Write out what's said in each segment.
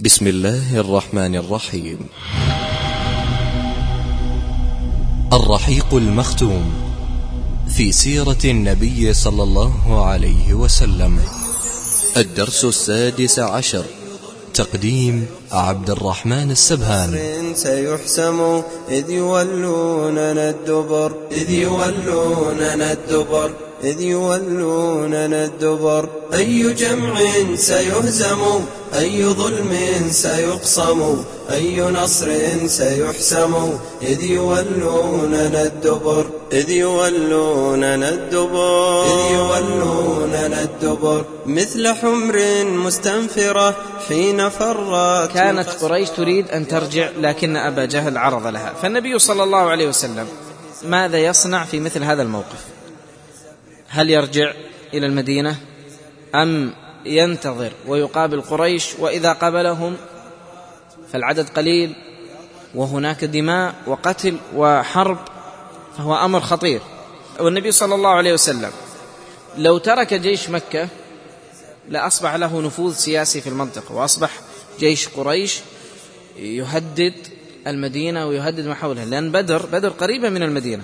بسم الله الرحمن الرحيم. الرحيق المختوم في سيرة النبي صلى الله عليه وسلم. الدرس السادس عشر. تقديم عبد الرحمن السبهان. سيحسم إذ يولوننا الدبر. إذ يولوننا الدبر. إذ يولوننا الدبر أي جمع سيهزم؟ أي ظلم سيقصم أي نصر سيحسم؟ إذ يولوننا الدبر إذ يولوننا الدبر إذ يولوننا الدبر مثل حمر مستنفرة حين فرت كانت قريش تريد أن ترجع لكن أبا جهل عرض لها. فالنبي صلى الله عليه وسلم ماذا يصنع في مثل هذا الموقف؟ هل يرجع إلى المدينة أم ينتظر ويقابل قريش وإذا قابلهم فالعدد قليل وهناك دماء وقتل وحرب فهو أمر خطير. والنبي صلى الله عليه وسلم لو ترك جيش مكة لأصبح له نفوذ سياسي في المنطقة وأصبح جيش قريش يهدد المدينة ويهدد ما حولها لأن بدر بدر قريبة من المدينة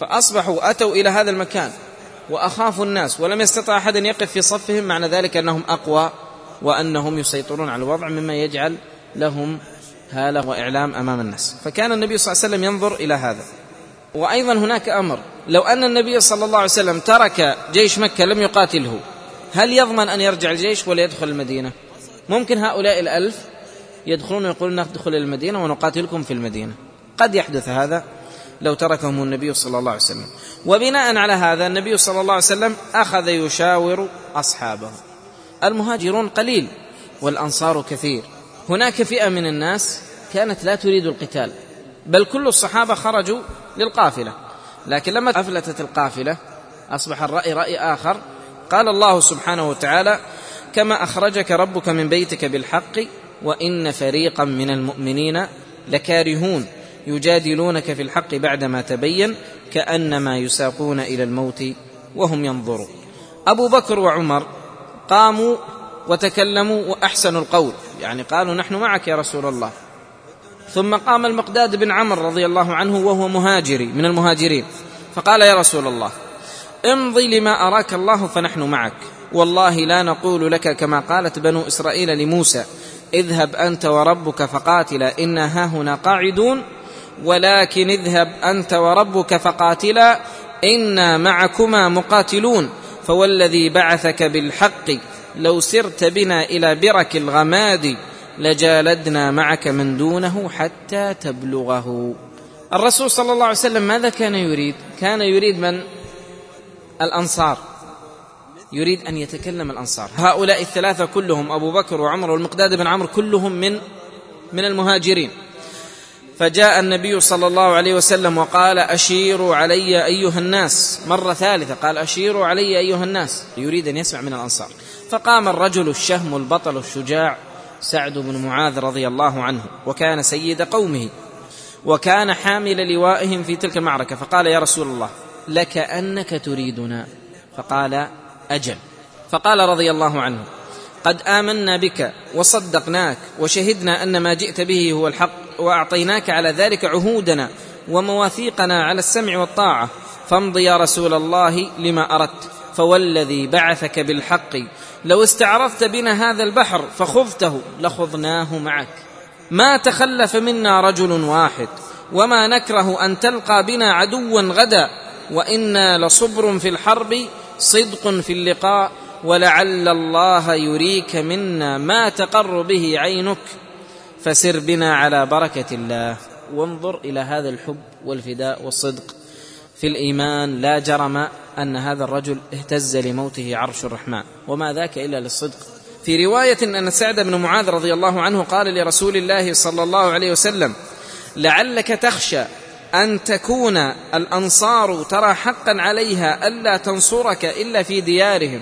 فأصبحوا أتوا إلى هذا المكان. وأخافوا الناس ولم يستطع أحد أن يقف في صفهم معنى ذلك أنهم أقوى وأنهم يسيطرون على الوضع مما يجعل لهم هالة وإعلام أمام الناس. فكان النبي صلى الله عليه وسلم ينظر إلى هذا. وأيضا هناك أمر. لو أن النبي صلى الله عليه وسلم ترك جيش مكة لم يقاتله هل يضمن أن يرجع الجيش ولا يدخل المدينة؟ ممكن هؤلاء الألف يدخلون ويقولون ندخل المدينة ونقاتلكم في المدينة. قد يحدث هذا. لو تركهم النبي صلى الله عليه وسلم. وبناء على هذا النبي صلى الله عليه وسلم أخذ يشاور أصحابه. المهاجرون قليل والأنصار كثير. هناك فئة من الناس كانت لا تريد القتال بل كل الصحابة خرجوا للقافلة. لكن لما أفلتت القافلة أصبح الرأي رأي آخر. قال الله سبحانه وتعالى كما أخرجك ربك من بيتك بالحق وإن فريقا من المؤمنين لكارهون يجادلونك في الحق بعدما تبين كأنما يساقون إلى الموت وهم ينظرون. أبو بكر وعمر قاموا وتكلموا وأحسنوا القول. يعني قالوا نحن معك يا رسول الله. ثم قام المقداد بن عمرو رضي الله عنه وهو مهاجري من المهاجرين. فقال يا رسول الله امضي لما أراك الله فنحن معك. والله لا نقول لك كما قالت بنو إسرائيل لموسى اذهب أنت وربك فقاتلا انا هاهنا قاعدون. ولكن اذهب أنت وربك فقاتلا إنا معكما مقاتلون فوالذي بعثك بالحق لو سرت بنا إلى برك الغماد لجالدنا معك من دونه حتى تبلغه. الرسول صلى الله عليه وسلم ماذا كان يريد؟ كان يريد من؟ الأنصار. يريد أن يتكلم الأنصار. هؤلاء الثلاثة كلهم أبو بكر وعمر والمقداد بن عمرو كلهم من من المهاجرين. فجاء النبي صلى الله عليه وسلم وقال أشيروا علي أيها الناس. مرة ثالثة قال أشيروا علي أيها الناس. يريد أن يسمع من الأنصار. فقام الرجل الشهم البطل الشجاع سعد بن معاذ رضي الله عنه وكان سيد قومه وكان حامل لوائهم في تلك المعركة. فقال يا رسول الله لكانك تريدنا. فقال أجل. فقال رضي الله عنه قد آمنا بك وصدقناك وشهدنا أن ما جئت به هو الحق. وأعطيناك على ذلك عهودنا ومواثيقنا على السمع والطاعة. فامض يا رسول الله لما أردت فوالذي بعثك بالحق. لو استعرضت بنا هذا البحر فخذته لخضناه معك. ما تخلف منا رجل واحد وما نكره أن تلقى بنا عدوا غدا. وإنا لصبر في الحرب صدق في اللقاء. ولعل الله يريك منا ما تقر به عينك. فسر بنا على بركة الله. وانظر إلى هذا الحب والفداء والصدق في الإيمان. لا جرم أن هذا الرجل اهتز لموته عرش الرحمن. وما ذاك إلا للصدق. في رواية أن سعد بن معاذ رضي الله عنه قال لرسول الله صلى الله عليه وسلم لعلك تخشى أن تكون الأنصار ترى حقا عليها ألا تنصرك إلا في ديارهم.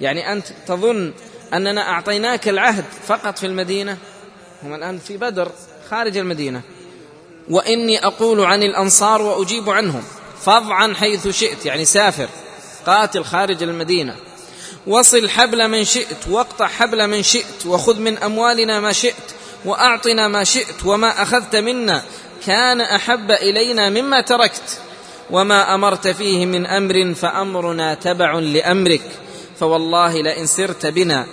يعني أنت تظن أننا أعطيناك العهد فقط في المدينة؟ هم الآن في بدر خارج المدينة. وإني أقول عن الأنصار وأجيب عنهم. فض عن حيث شئت يعني سافر قاتل خارج المدينة. وصل حبل من شئت واقطع حبل من شئت وخذ من أموالنا ما شئت وأعطنا ما شئت وما أخذت منا. كان أحب إلينا مما تركت وما أمرت فيه من أمر فأمرنا تبع لأمرك. فوالله لئن سرت بنا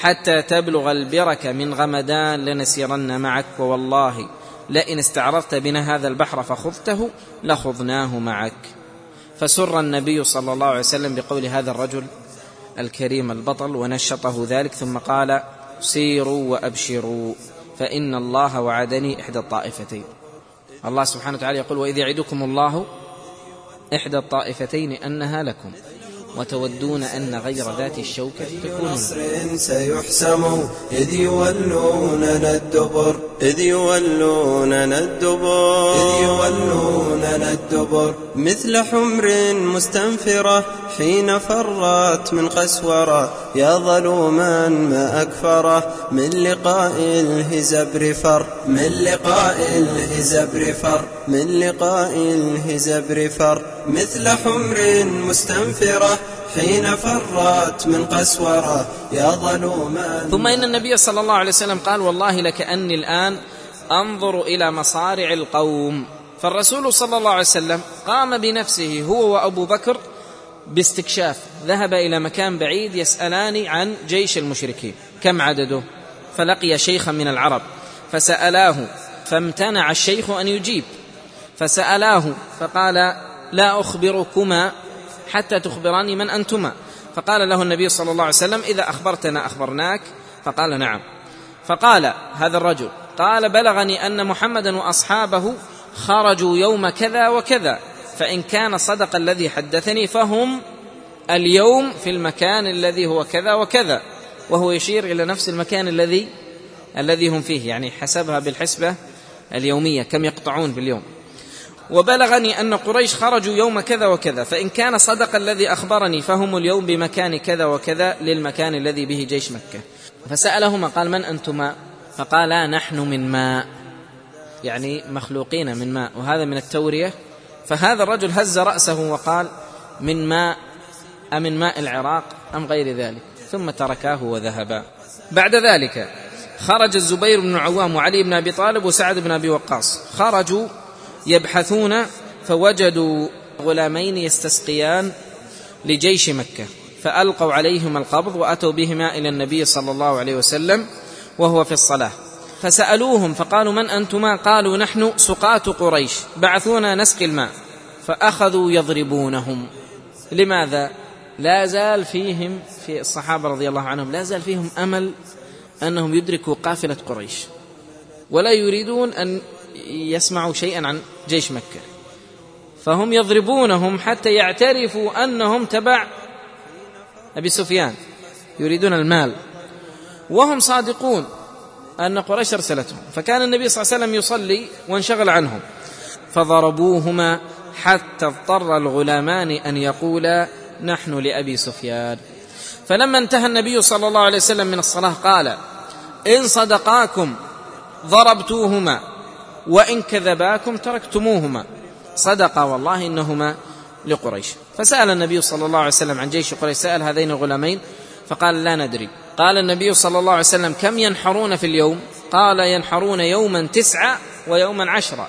حتى تبلغ البرك من غمدان لنسيرن معك ووالله لئن استعرضت بنا هذا البحر فخذته لخضناه معك. فسر النبي صلى الله عليه وسلم بقول هذا الرجل الكريم البطل ونشطه ذلك ثم قال سيروا وأبشروا فإن الله وعدني إحدى الطائفتين. الله سبحانه وتعالى يقول وإذ يعدكم الله إحدى الطائفتين أنها لكم. وتودون أن غير ذات الشوكة تكون نصر سيحسم إذ يولوننا الدبر. إذ يولوننا الدبر. إذ يولوننا الدبر. مثل حمر مستنفرة حين فرت من قسورة يا ظلوما ما أكفره من لقاء الهزبر فر من لقاء الهزبر فر من لقاء الهزبر فر. مثل حمر مستنفرة حين فرت من قسورة يا ظلوما ثم إن النبي صلى الله عليه وسلم قال والله لكأني الآن أنظر إلى مصارع القوم. فالرسول صلى الله عليه وسلم قام بنفسه هو وأبو بكر باستكشاف. ذهب إلى مكان بعيد يسألان عن جيش المشركين. كم عدده؟ فلقي شيخا من العرب. فسألاه فامتنع الشيخ أن يجيب. فسألاه فقال لا أخبركما حتى تخبراني من أنتما. فقال له النبي صلى الله عليه وسلم إذا أخبرتنا أخبرناك. فقال نعم. فقال هذا الرجل قال بلغني أن محمدا وأصحابه خرجوا يوم كذا وكذا. فإن كان صدق الذي حدثني فهم اليوم في المكان الذي هو كذا وكذا وهو يشير إلى نفس المكان الذي الذي هم فيه يعني حسبها بالحسبة اليومية كم يقطعون باليوم. وبلغني أن قريش خرجوا يوم كذا وكذا فإن كان صدق الذي أخبرني فهم اليوم بمكان كذا وكذا للمكان الذي به جيش مكة. فسألهما قال من أنتما؟ فقالا نحن من ماء. يعني مخلوقين من ماء وهذا من التورية فهذا الرجل هز رأسه وقال من ماء أمن ماء العراق أم غير ذلك؟ ثم تركاه وذهبا. بعد ذلك خرج الزبير بن عوام وعلي بن أبي طالب وسعد بن أبي وقاص. خرجوا يبحثون فوجدوا غلامين يستسقيان لجيش مكة فألقوا عليهما القبض وأتوا بهما إلى النبي صلى الله عليه وسلم وهو في الصلاة. فسألوهم فقالوا من أنتما؟ قالوا نحن سقاة قريش بعثونا نسقي الماء فأخذوا يضربونهم. لماذا؟ لا زال فيهم في الصحابة رضي الله عنهم لا زال فيهم أمل أنهم يدركوا قافلة قريش ولا يريدون أن يسمعوا شيئا عن جيش مكة. فهم يضربونهم حتى يعترفوا أنهم تبع أبي سفيان يريدون المال. وهم صادقون. أن قريش أرسلتهم فكان النبي صلى الله عليه وسلم يصلي وانشغل عنهم. فضربوهما حتى اضطر الغلامان أن يقولا نحن لأبي سفيان. فلما انتهى النبي صلى الله عليه وسلم من الصلاة قال إن صدقاكم ضربتوهما وإن كذباكم تركتموهما. صدقا والله إنهما لقريش. فسأل النبي صلى الله عليه وسلم عن جيش قريش سأل هذين الغلامين فقال لا ندري. قال النبي صلى الله عليه وسلم كم ينحرون في اليوم؟ قال ينحرون يوما تسعة ويوما عشرة.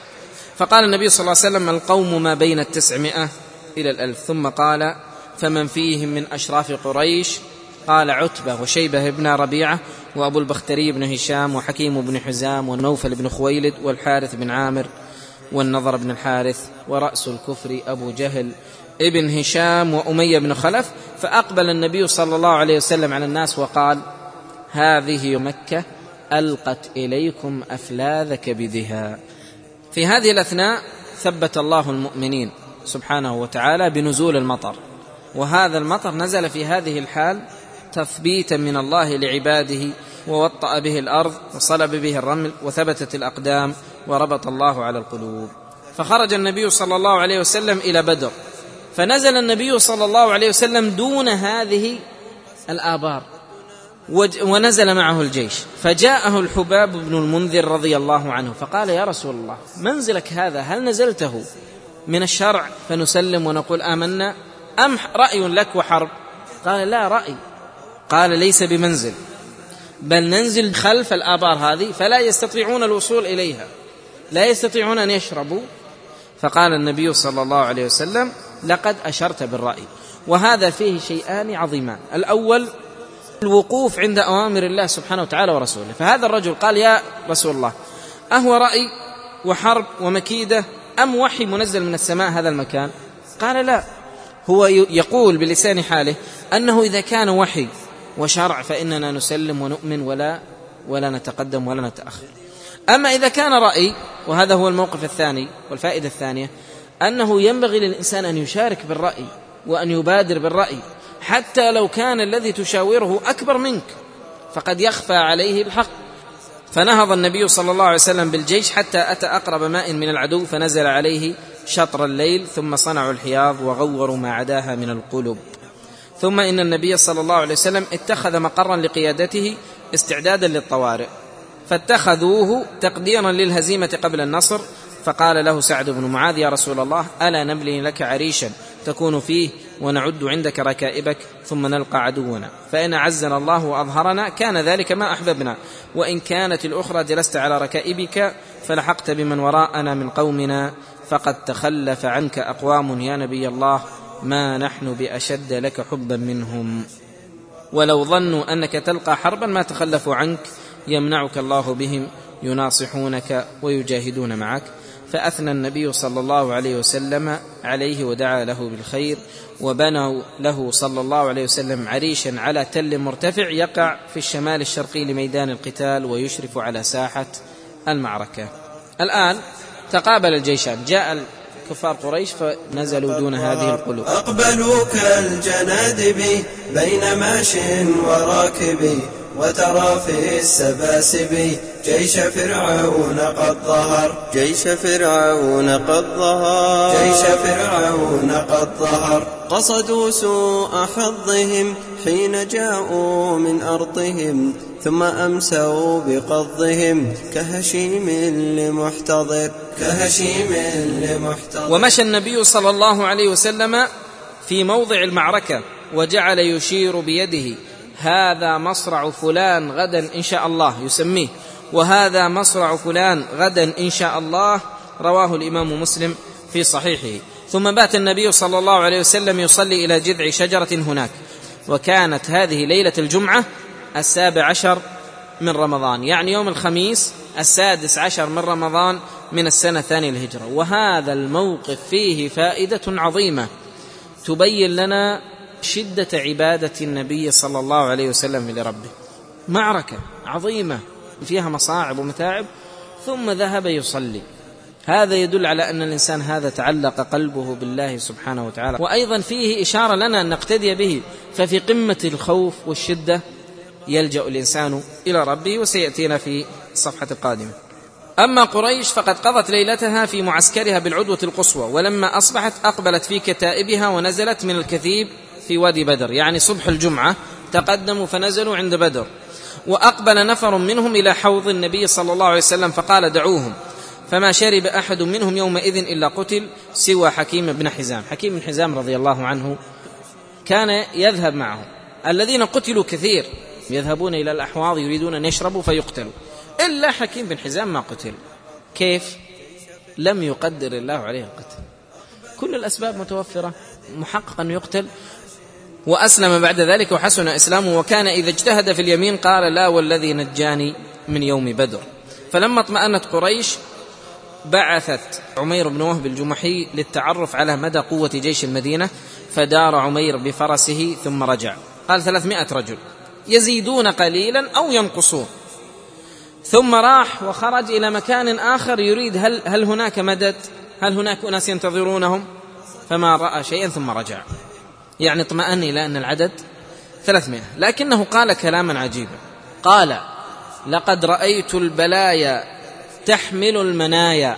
فقال النبي صلى الله عليه وسلم القوم ما بين التسعمائة إلى الألف؟ ثم قال فمن فيهم من أشراف قريش؟ قال عتبة وشيبة بن ربيعة وأبو البختري بن هشام وحكيم بن حزام ونوفل بن خويلد والحارث بن عامر والنضر بن الحارث ورأس الكفر أبو جهل ابن هشام وأمية بن خلف فأقبل النبي صلى الله عليه وسلم على الناس وقال هذه مكة ألقت إليكم أفلاذ كبدها في هذه الأثناء ثبت الله المؤمنين سبحانه وتعالى بنزول المطر وهذا المطر نزل في هذه الحال تثبيتا من الله لعباده ووطأ به الأرض وصلب به الرمل وثبتت الأقدام وربط الله على القلوب. فخرج النبي صلى الله عليه وسلم إلى بدر فنزل النبي صلى الله عليه وسلم دون هذه الآبار. ونزل معه الجيش. فجاءه الحباب بن المنذر رضي الله عنه فقال يا رسول الله منزلك هذا هل نزلته من الشرع فنسلم ونقول آمنا؟ أم رأي لك وحرب؟ قال لا رأي. قال ليس بمنزل بل ننزل خلف الآبار هذه فلا يستطيعون الوصول إليها لا يستطيعون أن يشربوا. فقال النبي صلى الله عليه وسلم لقد أشرت بالرأي. وهذا فيه شيئان عظيمان. الأول الوقوف عند أوامر الله سبحانه وتعالى ورسوله. فهذا الرجل قال يا رسول الله أهو رأي وحرب ومكيدة أم وحي منزل من السماء هذا المكان؟ قال لا. هو يقول بلسان حاله أنه إذا كان وحي وشرع فإننا نسلم ونؤمن ولا ولا نتقدم ولا نتأخر. أما إذا كان رأي وهذا هو الموقف الثاني والفائدة الثانية أنه ينبغي للإنسان أن يشارك بالرأي وأن يبادر بالرأي حتى لو كان الذي تشاوره أكبر منك فقد يخفى عليه الحق. فنهض النبي صلى الله عليه وسلم بالجيش حتى أتى أقرب ماء من العدو فنزل عليه شطر الليل ثم صنعوا الحياض وغوروا ما عداها من القلب ثم إن النبي صلى الله عليه وسلم اتخذ مقرا لقيادته استعدادا للطوارئ. فاتخذوه تقديرا للهزيمة قبل النصر فقال له سعد بن معاذ يا رسول الله ألا نبلي لك عريشا تكون فيه ونعد عندك ركائبك ثم نلقى عدونا. فإن عزنا الله وأظهرنا كان ذلك ما أحببنا. وإن كانت الأخرى جلست على ركائبك فلحقت بمن وراءنا من قومنا. فقد تخلف عنك أقوام يا نبي الله ما نحن بأشد لك حبا منهم. ولو ظنوا أنك تلقى حربا ما تخلفوا عنك يمنعك الله بهم يناصحونك ويجاهدون معك. فأثنى النبي صلى الله عليه وسلم عليه ودعا له بالخير وبنوا له صلى الله عليه وسلم عريشا على تل مرتفع يقع في الشمال الشرقي لميدان القتال ويشرف على ساحة المعركة. الآن تقابل الجيشان جاء كفار قريش فنزلوا دون هذه القلوب. أقبلوا كالجنادب بين ماش وراكب وترى في السباسب جيش فرعون قد ظهر. جيش فرعون قد ظهر. جيش فرعون قد ظهر. قصدوا سوء حظهم حين جاءوا من أرضهم ثم أمسوا بقضهم كهشيم لمحتضر. كهشيم لمحتضر. ومشى النبي صلى الله عليه وسلم في موضع المعركة وجعل يشير بيده. هذا مصرع فلان غدا إن شاء الله يسميه. وهذا مصرع فلان غدا إن شاء الله رواه الإمام مسلم في صحيحه. ثم بات النبي صلى الله عليه وسلم يصلي إلى جذع شجرة هناك. وكانت هذه ليلة الجمعة السابع عشر من رمضان يعني يوم الخميس السادس عشر من رمضان من السنة الثانية الهجرة وهذا الموقف فيه فائدة عظيمة تبين لنا شدة عبادة النبي صلى الله عليه وسلم لربه. معركة عظيمة فيها مصاعب ومتاعب ثم ذهب يصلي. هذا يدل على أن الإنسان هذا تعلق قلبه بالله سبحانه وتعالى. وأيضا فيه إشارة لنا أن نقتدي به ففي قمة الخوف والشدة يلجأ الإنسان إلى ربه وسيأتينا في الصفحة القادمة. أما قريش فقد قضت ليلتها في معسكرها بالعدوة القصوى ولما أصبحت أقبلت في كتائبها ونزلت من الكثيب في وادي بدر. يعني صبح الجمعة تقدموا فنزلوا عند بدر. وأقبل نفر منهم إلى حوض النبي صلى الله عليه وسلم فقال دعوهم. فما شرب أحد منهم يومئذ إلا قتل سوى حكيم بن حزام. حكيم بن حزام رضي الله عنه كان يذهب معهم. الذين قتلوا كثير يذهبون إلى الأحواض يريدون أن يشربوا فيقتلوا. إلا حكيم بن حزام ما قتل. كيف؟ لم يقدر الله عليه القتل. كل الأسباب متوفرة. محقق ان يقتل وأسلم بعد ذلك وحسن إسلامه وكان إذا اجتهد في اليمين قال لا والذي نجاني من يوم بدر. فلما اطمأنت قريش بعثت عمير بن وهب الجمحي للتعرف على مدى قوة جيش المدينة فدار عمير بفرسه ثم رجع. قال ثلاثمائة رجل يزيدون قليلا أو ينقصون. ثم راح وخرج إلى مكان آخر يريد هل, هل هناك مدد؟ هل هناك أناس ينتظرونهم؟ فما رأى شيئا ثم رجع. يعني اطمأن إلى أن العدد ثلاثمائة. لكنه قال كلاما عجيبا. قال لقد رأيت البلايا تحمل المنايا.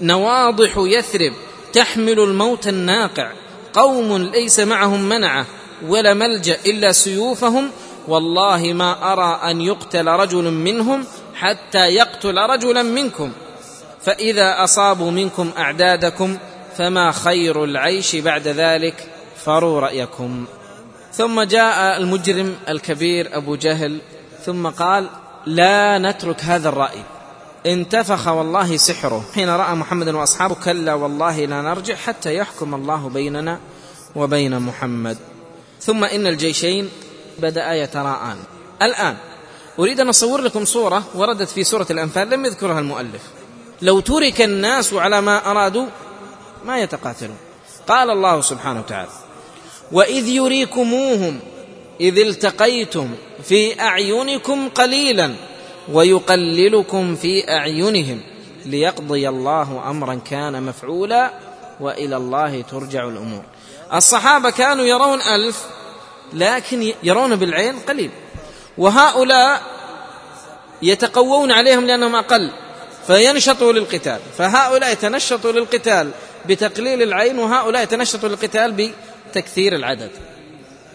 نواضح يثرب تحمل الموت الناقع. قوم ليس معهم منعة ولا ملجأ إلا سيوفهم. والله ما أرى أن يقتل رجل منهم حتى يقتل رجلا منكم. فإذا أصابوا منكم أعدادكم فما خير العيش بعد ذلك؟ فروا رأيكم. ثم جاء المجرم الكبير أبو جهل ثم قال لا نترك هذا الرأي. انتفخ والله سحره. حين رأى محمد وأصحابه كلا والله لا نرجع حتى يحكم الله بيننا وبين محمد. ثم إن الجيشين بدأ يتراءان. الآن أريد أن أصور لكم صورة وردت في سورة الأنفال لم يذكرها المؤلف. لو ترك الناس على ما أرادوا ما يتقاتلون. قال الله سبحانه وتعالى وإذ يريكموهم إذ التقيتم في أعينكم قليلا ويقللكم في أعينهم ليقضي الله امرا كان مفعولا وإلى الله ترجع الأمور. الصحابة كانوا يرون ألف لكن يرون بالعين قليل. وهؤلاء يتقوون عليهم لأنهم أقل فينشطوا للقتال. فهؤلاء يتنشطوا للقتال. بتقليل العين وهؤلاء يتنشطوا للقتال بتكثير العدد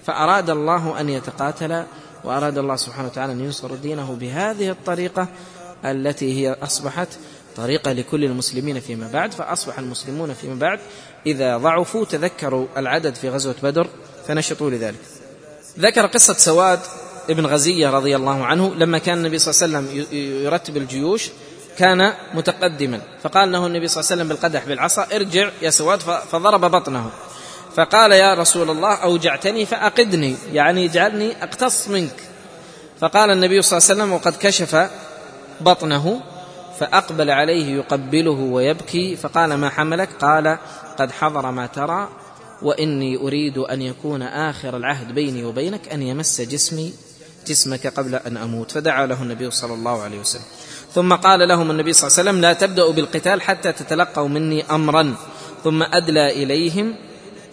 فأراد الله أن يتقاتل وأراد الله سبحانه وتعالى أن ينصر دينه بهذه الطريقة التي هي أصبحت طريقة لكل المسلمين فيما بعد فأصبح المسلمون فيما بعد إذا ضعفوا تذكروا العدد في غزوة بدر فنشطوا لذلك. ذكر قصة سواد ابن غزية رضي الله عنه لما كان النبي صلى الله عليه وسلم يرتب الجيوش كان متقدما. فقال له النبي صلى الله عليه وسلم بالقدح بالعصا ارجع يا سواد فضرب بطنه. فقال يا رسول الله أوجعتني فأقدني يعني اجعلني أقتص منك. فقال النبي صلى الله عليه وسلم وقد كشف بطنه فأقبل عليه يقبله ويبكي. فقال ما حملك؟ قال قد حضر ما ترى وإني أريد أن يكون آخر العهد بيني وبينك أن يمس جسمي جسمك قبل أن أموت. فدعا له النبي صلى الله عليه وسلم. ثم قال لهم النبي صلى الله عليه وسلم لا تبدأوا بالقتال حتى تتلقوا مني امرا. ثم أدلى إليهم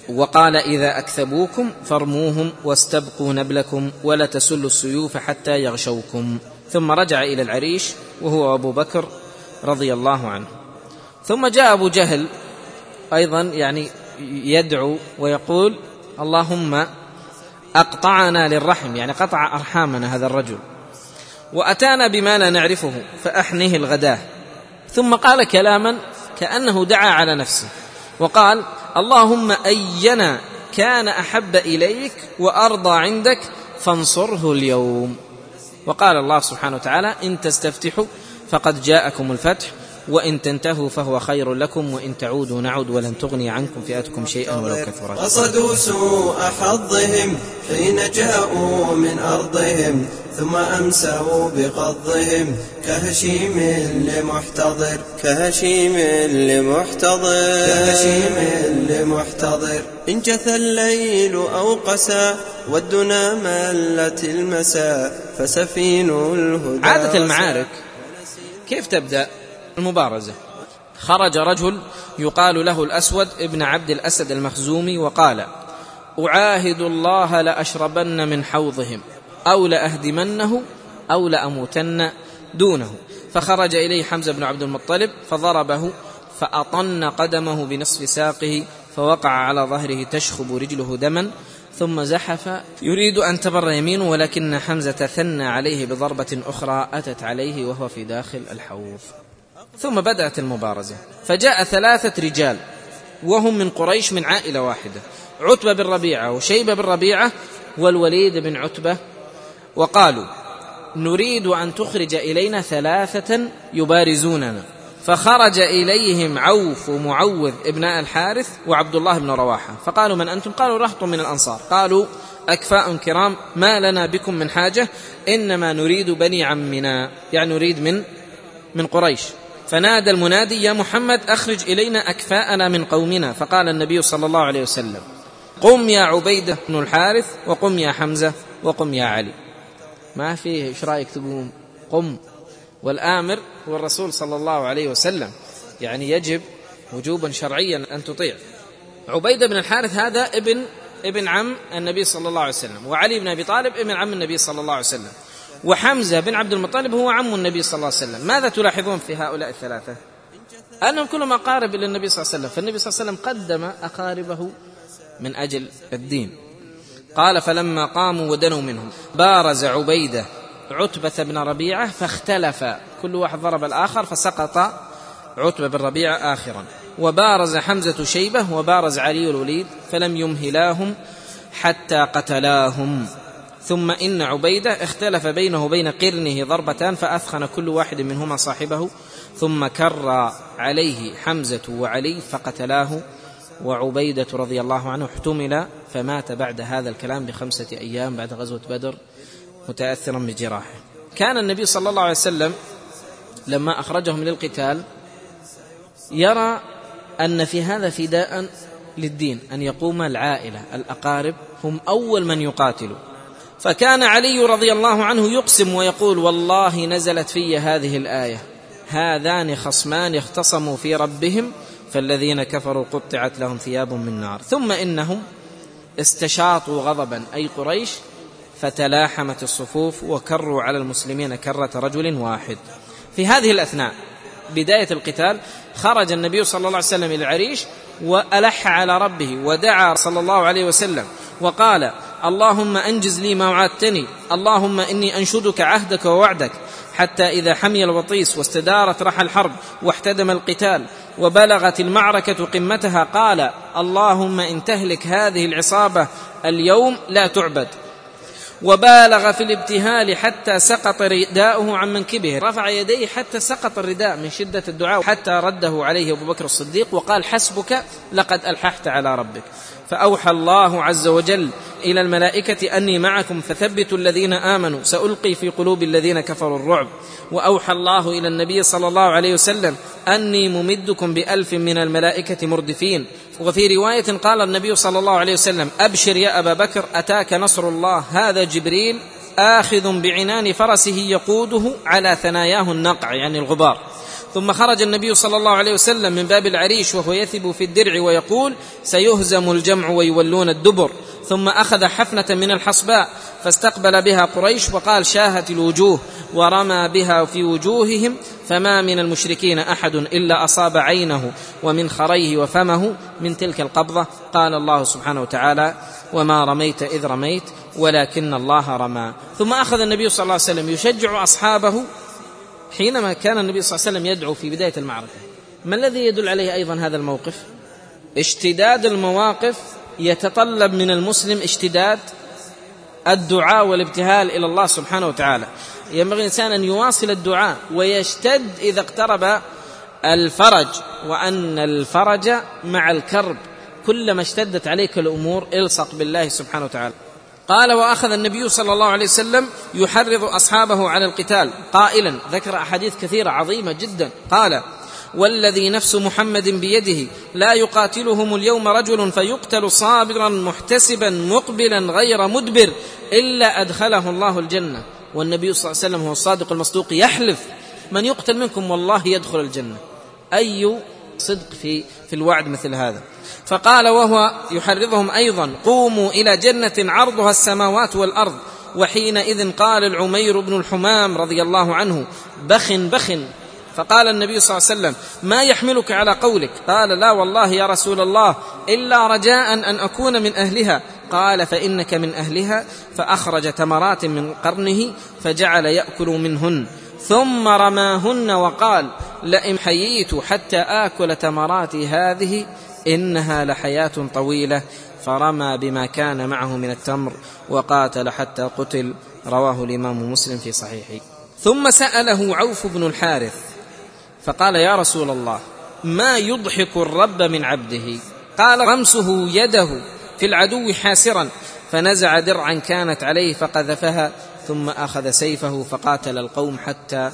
وقال إذا أكثبوكم فارموهم واستبقوا نبلكم ولا تسلوا السيوف حتى يغشوكم. ثم رجع إلى العريش وهو أبو بكر رضي الله عنه. ثم جاء أبو جهل أيضا يعني يدعو ويقول اللهم أقطعنا للرحم يعني قطع أرحامنا هذا الرجل. وأتانا بما لا نعرفه فاحنه الغداة. ثم قال كلاما كأنه دعا على نفسه وقال اللهم أينا كان أحب إليك وأرضى عندك فانصره اليوم. وقال الله سبحانه وتعالى إن تستفتحوا فقد جاءكم الفتح وإن تنتهوا فهو خير لكم وإن تعودوا نعد ولن تغني عنكم فئتكم شيئا ولو كثرت. قصدوا سوء حظهم حين جاءوا من أرضهم ثم أمسوا بقضهم كهشيم لمحتضر كهشيم لمحتضر كهشيم لمحتضر. إن جثى الليل أو قسى والدنا ملت المساء فسفين الهدى عادة المعارك كيف تبدأ؟ المبارزة. خرج رجل يقال له الأسود ابن عبد الأسد المخزومي وقال أعاهد الله لأشربن من حوضهم أو لأهدمنه أو لأموتن دونه. فخرج إليه حمزة بن عبد المطلب فضربه فأطن قدمه بنصف ساقه فوقع على ظهره تشخب رجله دما ثم زحف. يريد أن تبر يمينه ولكن حمزة ثنى عليه بضربة أخرى أتت عليه وهو في داخل الحوض. ثم بدأت المبارزة. فجاء ثلاثة رجال وهم من قريش من عائلة واحدة عتبة بن ربيعة وشيبة بن ربيعة والوليد بن عتبة وقالوا نريد أن تخرج إلينا ثلاثة يبارزوننا. فخرج إليهم عوف ومعوذ ابناء الحارث وعبد الله بن رواحة. فقالوا من أنتم؟ قالوا رهط من الأنصار. قالوا أكفاء كرام ما لنا بكم من حاجة إنما نريد بني عمنا. يعني نريد من من قريش. فنادى المنادي يا محمد أخرج إلينا أكفاءنا من قومنا. فقال النبي صلى الله عليه وسلم قم يا عبيدة بن الحارث وقم يا حمزة وقم يا علي. ما فيه إيش رأيك تقوم؟ قم. والآمر هو الرسول صلى الله عليه وسلم. يعني يجب وجوبا شرعيا أن تطيع. عبيدة بن الحارث هذا ابن ابن عم النبي صلى الله عليه وسلم وعلي بن أبي طالب ابن عم النبي صلى الله عليه وسلم. وحمزة بن عبد المطلب هو عم النبي صلى الله عليه وسلم. ماذا تلاحظون في هؤلاء الثلاثة؟ أنهم كلهم أقارب إلى النبي صلى الله عليه وسلم. فالنبي صلى الله عليه وسلم قدم أقاربه من أجل الدين. قال فلما قاموا ودنوا منهم بارز عبيدة عتبة بن ربيعة فاختلف. كل واحد ضرب الآخر فسقط عتبة بن ربيعة آخرا. وبارز حمزة شيبة وبارز علي الوليد فلم يمهلاهم حتى قتلاهم. ثم إن عبيدة اختلف بينه وبين قرنه ضربتان فأثخن كل واحد منهما صاحبه ثم كر عليه حمزة وعلي فقتلاه وعبيدة رضي الله عنه احتمل فمات بعد هذا الكلام بخمسة أيام بعد غزوة بدر متأثرا بجراحه. كان النبي صلى الله عليه وسلم لما أخرجهم للقتال يرى أن في هذا فداء للدين أن يقوم العائلة الأقارب هم أول من يقاتلوا. فكان علي رضي الله عنه يقسم ويقول والله نزلت في هذه الآية. هذان خصمان اختصموا في ربهم فالذين كفروا قطعت لهم ثياب من نار. ثم إنهم استشاطوا غضبا. أي قريش؟ فتلاحمت الصفوف وكروا على المسلمين كرة رجل واحد. في هذه الأثناء بداية القتال خرج النبي صلى الله عليه وسلم إلى العريش وألح على ربه ودعا صلى الله عليه وسلم. وقال اللهم أنجز لي ما وعدتني اللهم إني أنشدك عهدك ووعدك. حتى إذا حمي الوطيس واستدارت رحى الحرب واحتدم القتال وبلغت المعركة قمتها قال اللهم إن تهلك هذه العصابة اليوم لا تعبد. وبالغ في الابتهال حتى سقط رداؤه عن منكبه. رفع يديه حتى سقط الرداء من شدة الدعاء حتى رده عليه أبو بكر الصديق وقال حسبك لقد ألححت على ربك. فأوحى الله عز وجل إلى الملائكة أني معكم فثبتوا الذين آمنوا سألقي في قلوب الذين كفروا الرعب. وأوحى الله إلى النبي صلى الله عليه وسلم أني ممدكم بألف من الملائكة مردفين. وفي رواية قال النبي صلى الله عليه وسلم أبشر يا أبا بكر أتاك نصر الله هذا جبريل آخذ بعنان فرسه يقوده على ثناياه النقع يعني الغبار. ثم خرج النبي صلى الله عليه وسلم من باب العريش وهو يثب في الدرع ويقول سيهزم الجمع ويولون الدبر. ثم أخذ حفنة من الحصباء فاستقبل بها قريش وقال شاهت الوجوه ورمى بها في وجوههم فما من المشركين أحد إلا أصاب عينه ومن خريه وفمه من تلك القبضة. قال الله سبحانه وتعالى وما رميت إذ رميت ولكن الله رمى. ثم أخذ النبي صلى الله عليه وسلم يشجع أصحابه حينما كان النبي صلى الله عليه وسلم يدعو في بداية المعركة ما الذي يدل عليه أيضا هذا الموقف؟ اشتداد المواقف يتطلب من المسلم اشتداد الدعاء والابتهال إلى الله سبحانه وتعالى. ينبغي الإنسان أن يواصل الدعاء ويشتد إذا اقترب الفرج وأن الفرج مع الكرب. كلما اشتدت عليك الأمور الصق بالله سبحانه وتعالى. قال وأخذ النبي صلى الله عليه وسلم يحرض أصحابه على القتال. قائلا ذكر أحاديث كثيرة عظيمة جدا. قال والذي نفس محمد بيده لا يقاتلهم اليوم رجل فيقتل صابرا محتسبا مقبلا غير مدبر إلا أدخله الله الجنة. والنبي صلى الله عليه وسلم هو الصادق المصدوق يحلف من يقتل منكم والله يدخل الجنة. أي صدق في في الوعد مثل هذا. فقال وهو يحرضهم أيضا قوموا إلى جنة عرضها السماوات والأرض. وحينئذ قال العمير بن الحمام رضي الله عنه بخ بخ فقال النبي صلى الله عليه وسلم ما يحملك على قولك. قال لا والله يا رسول الله إلا رجاء أن أكون من أهلها. قال فإنك من أهلها. فأخرج تمرات من قرنه فجعل يأكل منهن. ثم رماهن وقال لئن حييت حتى آكل تمراتي هذه إنها لحياة طويلة. فرمى بما كان معه من التمر وقاتل حتى قتل رواه الإمام مسلم في صحيحه. ثم سأله عوف بن الحارث فقال يا رسول الله ما يضحك الرب من عبده؟ قال رمسه يده في العدو حاسرا فنزع درعا كانت عليه فقذفها ثم أخذ سيفه فقاتل القوم حتى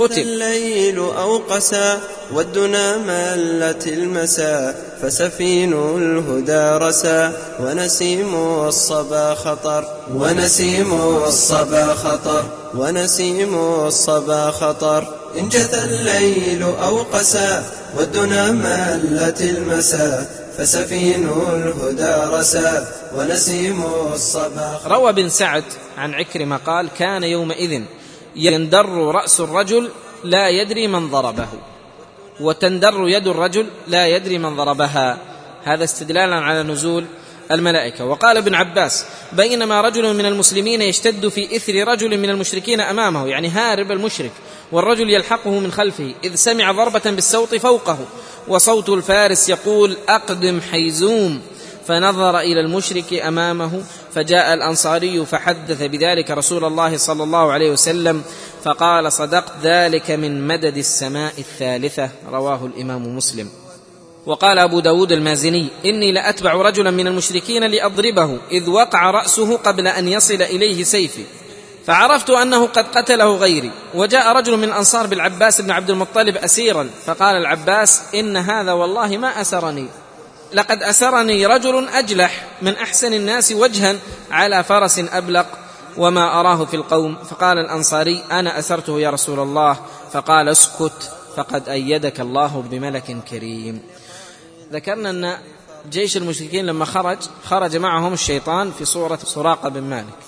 قتل. الليل أو قسى والدنا ملت المساء فسفين الهدى رسى ونسيم الصبا خطر ونسيم الصبا خطر ونسيم الصبا خطر إن جثى الليل أو قسى والدنا ملت المساء فسفين الهدى رسى ونسيم الصبا روى بن سعد عن عكرمة قال كان يومئذ يندر رأس الرجل لا يدري من ضربه وتندر يد الرجل لا يدري من ضربها. هذا استدلالا على نزول الملائكة. وقال ابن عباس بينما رجل من المسلمين يشتد في إثر رجل من المشركين أمامه يعني هارب المشرك والرجل يلحقه من خلفه إذ سمع ضربة بالسوط فوقه وصوت الفارس يقول أقدم حيزوم فنظر إلى المشرك أمامه فجاء الأنصاري فحدث بذلك رسول الله صلى الله عليه وسلم فقال صدقت ذلك من مدد السماء الثالثة رواه الإمام مسلم. وقال أبو داود المازني إني لأتبع رجلا من المشركين لأضربه إذ وقع رأسه قبل أن يصل إليه سيفي. فعرفت أنه قد قتله غيري. وجاء رجل من الأنصار بالعباس بن عبد المطلب أسيرا فقال العباس إن هذا والله ما أسرني. لقد أسرني رجل أجلح من أحسن الناس وجها على فرس أبلق وما أراه في القوم. فقال الأنصاري أنا أسرته يا رسول الله. فقال اسكت فقد أيدك الله بملك كريم. ذكرنا أن جيش المشركين لما خرج خرج معهم الشيطان في صورة سراقة بن مالك.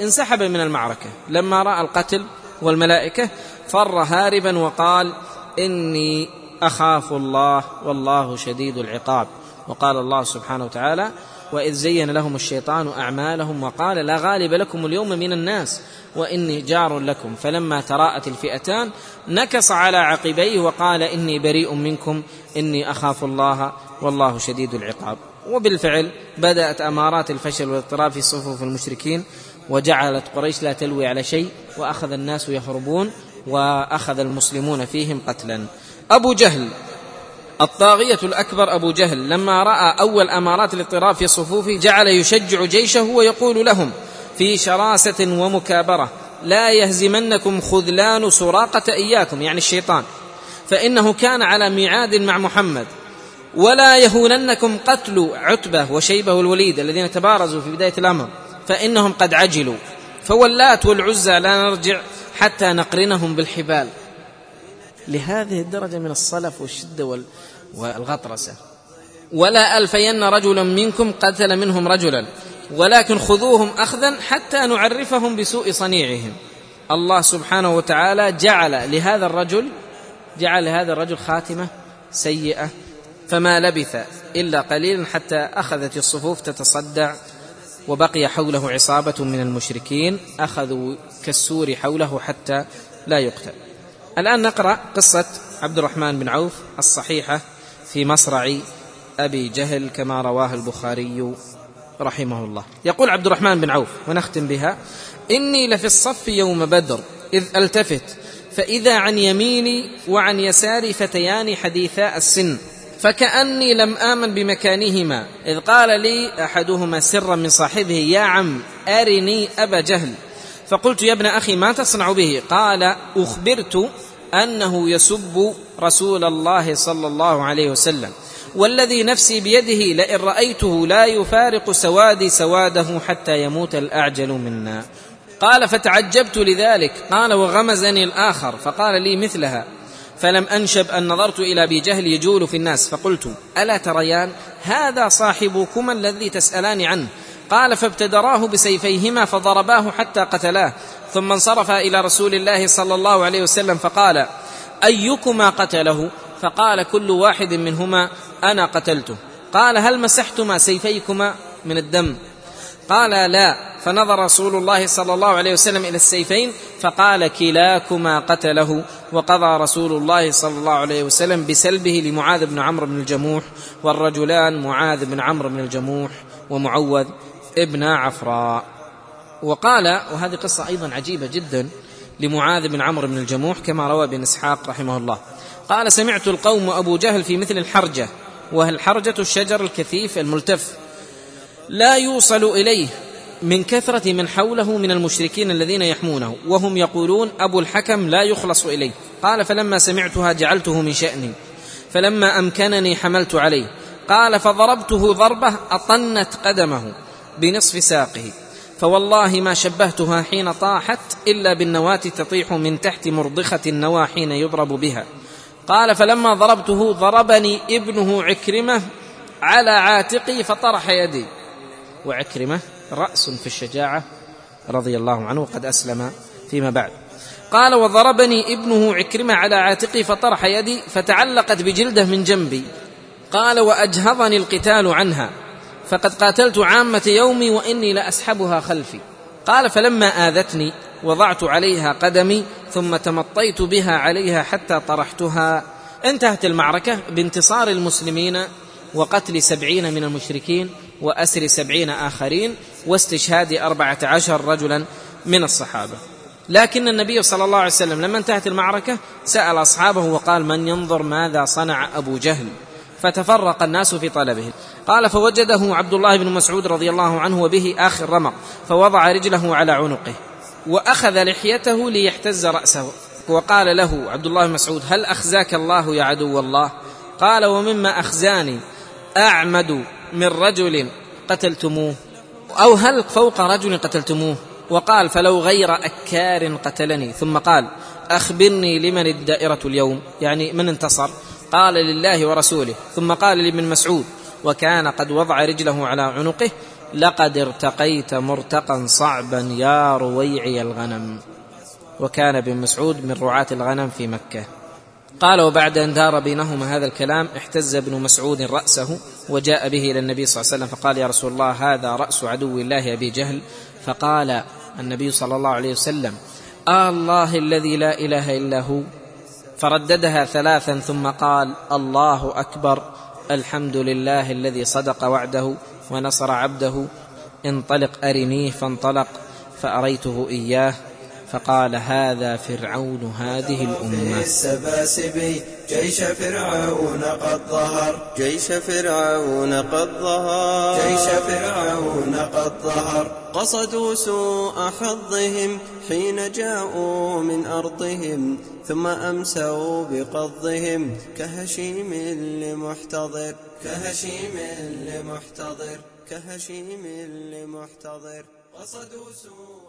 انسحب من المعركة. لما رأى القتل والملائكة فر هاربا وقال إني أخاف الله والله شديد العقاب. وقال الله سبحانه وتعالى وإذ زين لهم الشيطان أعمالهم وقال لا غالب لكم اليوم من الناس وإني جار لكم. فلما تراءت الفئتان نكص على عقبيه وقال إني بريء منكم إني أخاف الله والله شديد العقاب. وبالفعل بدأت أمارات الفشل والاضطراب في صفوف المشركين وجعلت قريش لا تلوي على شيء وأخذ الناس يهربون وأخذ المسلمون فيهم قتلا. أبو جهل الطاغية الأكبر أبو جهل لما رأى أول أمارات الاضطراب في صفوفه جعل يشجع جيشه ويقول لهم في شراسة ومكابرة لا يهزمنكم خذلان سراقة إياكم. يعني الشيطان. فإنه كان على ميعاد مع محمد. ولا يهوننكم قتل عتبة وشيبة والوليد الذين تبارزوا في بداية الأمر فإنهم قد عجلوا فولات والعزى لا نرجع حتى نقرنهم بالحبال. لهذه الدرجة من الصلف والشدة والغطرسة. ولا ألفين رجلا منكم قتل منهم رجلا ولكن خذوهم أخذا حتى نعرفهم بسوء صنيعهم. الله سبحانه وتعالى جعل لهذا الرجل جعل لهذا الرجل خاتمة سيئة فما لبث إلا قليلا حتى أخذت الصفوف تتصدع وبقي حوله عصابة من المشركين أخذوا كالسور حوله حتى لا يقتل. الآن نقرأ قصة عبد الرحمن بن عوف الصحيحة في مصرع أبي جهل كما رواه البخاري رحمه الله. يقول عبد الرحمن بن عوف ونختم بها إني لفي الصف يوم بدر إذ ألتفت فإذا عن يميني وعن يساري فتيان حديثاء السن فكأني لم آمن بمكانهما إذ قال لي أحدهما سرا من صاحبه يا عم أرني أبا جهل. فقلت يا ابن أخي ما تصنع به؟ قال أخبرت أنه يسب رسول الله صلى الله عليه وسلم. والذي نفسي بيده لئن رأيته لا يفارق سوادي سواده حتى يموت الأعجل منا. قال فتعجبت لذلك. قال وغمزني الآخر. فقال لي مثلها. فلم أنشب أن نظرت إلى أبي جهل يجول في الناس. فقلت ألا تريان هذا صاحبكما الذي تسألان عنه؟ قال فابتدراه بسيفيهما فضرباه حتى قتلاه. ثم انصرف إلى رسول الله صلى الله عليه وسلم فقال أيكما قتله؟ فقال كل واحد منهما أنا قتلته. قال هل مسحتما سيفيكما من الدم؟ قال لا. فنظر رسول الله صلى الله عليه وسلم إلى السيفين فقال كلاكما قتله. وقضى رسول الله صلى الله عليه وسلم بسلبه لمعاذ بن عمرو بن الجموح والرجلان معاذ بن عمرو بن الجموح ومعوذ. ابن عفراء. وقال وهذه قصة أيضا عجيبة جدا لمعاذ بن عمرو بن الجموح كما روى ابن إسحاق رحمه الله. قال سمعت القوم وابو جهل في مثل الحرجة وهي الحرجه الشجر الكثيف الملتف لا يوصل إليه من كثرة من حوله من المشركين الذين يحمونه وهم يقولون أبو الحكم لا يخلص إليه. قال فلما سمعتها جعلته من شأني فلما أمكنني حملت عليه. قال فضربته ضربة أطنت قدمه. بنصف ساقه. فوالله ما شبهتها حين طاحت إلا بالنواة تطيح من تحت مرضخة النوى حين يضرب بها. قال فلما ضربته ضربني ابنه عكرمة على عاتقي فطرح يدي. وعكرمة رأس في الشجاعة رضي الله عنه وقد أسلم فيما بعد. قال وضربني ابنه عكرمة على عاتقي فطرح يدي فتعلقت بجلده من جنبي. قال وأجهضني القتال عنها. فقد قاتلت عامة يومي وإني لأسحبها خلفي. قال فلما آذتني وضعت عليها قدمي ثم تمطيت بها عليها حتى طرحتها. انتهت المعركة بانتصار المسلمين وقتل سبعين من المشركين وأسر سبعين آخرين واستشهاد أربعة عشر رجلا من الصحابة. لكن النبي صلى الله عليه وسلم لما انتهت المعركة سأل أصحابه وقال من ينظر ماذا صنع أبو جهل؟ فتفرق الناس في طلبه قال فوجده عبد الله بن مسعود رضي الله عنه وبه آخر رمق فوضع رجله على عنقه وأخذ لحيته ليحتز رأسه. وقال له عبد الله بن مسعود هل أخزاك الله يا عدو الله؟ قال ومما أخزاني أعمد من رجل قتلتموه أو هل فوق رجل قتلتموه؟ وقال فلو غير أكار قتلني. ثم قال أخبرني لمن الدائرة اليوم. يعني من انتصر؟ قال لله ورسوله ثم قال لابن مسعود وكان قد وضع رجله على عنقه لقد ارتقيت مرتقا صعبا يا رويعي الغنم. وكان ابن مسعود من رعاة الغنم في مكة. قال وبعد أن دار بينهما هذا الكلام احتز ابن مسعود رأسه وجاء به إلى النبي صلى الله عليه وسلم فقال يا رسول الله هذا رأس عدو الله أبي جهل. فقال النبي صلى الله عليه وسلم آه الله الذي لا إله إلا هو فرددها ثلاثا ثم قال الله أكبر الحمد لله الذي صدق وعده ونصر عبده انطلق أرنيه فانطلق فأريته إياه فقال هذا فرعون هذه الأمة. السباسبي جيش فرعون قد ظهر. جيش فرعون قد ظهر. جيش فرعون قد ظهر. قصدوا سوء حظهم حين جاءوا من أرضهم ثم أمسوا بقضهم. كهشيم لمحتضر. كهشيم لمحتضر. كهشيم لمحتضر. قصدوا سوء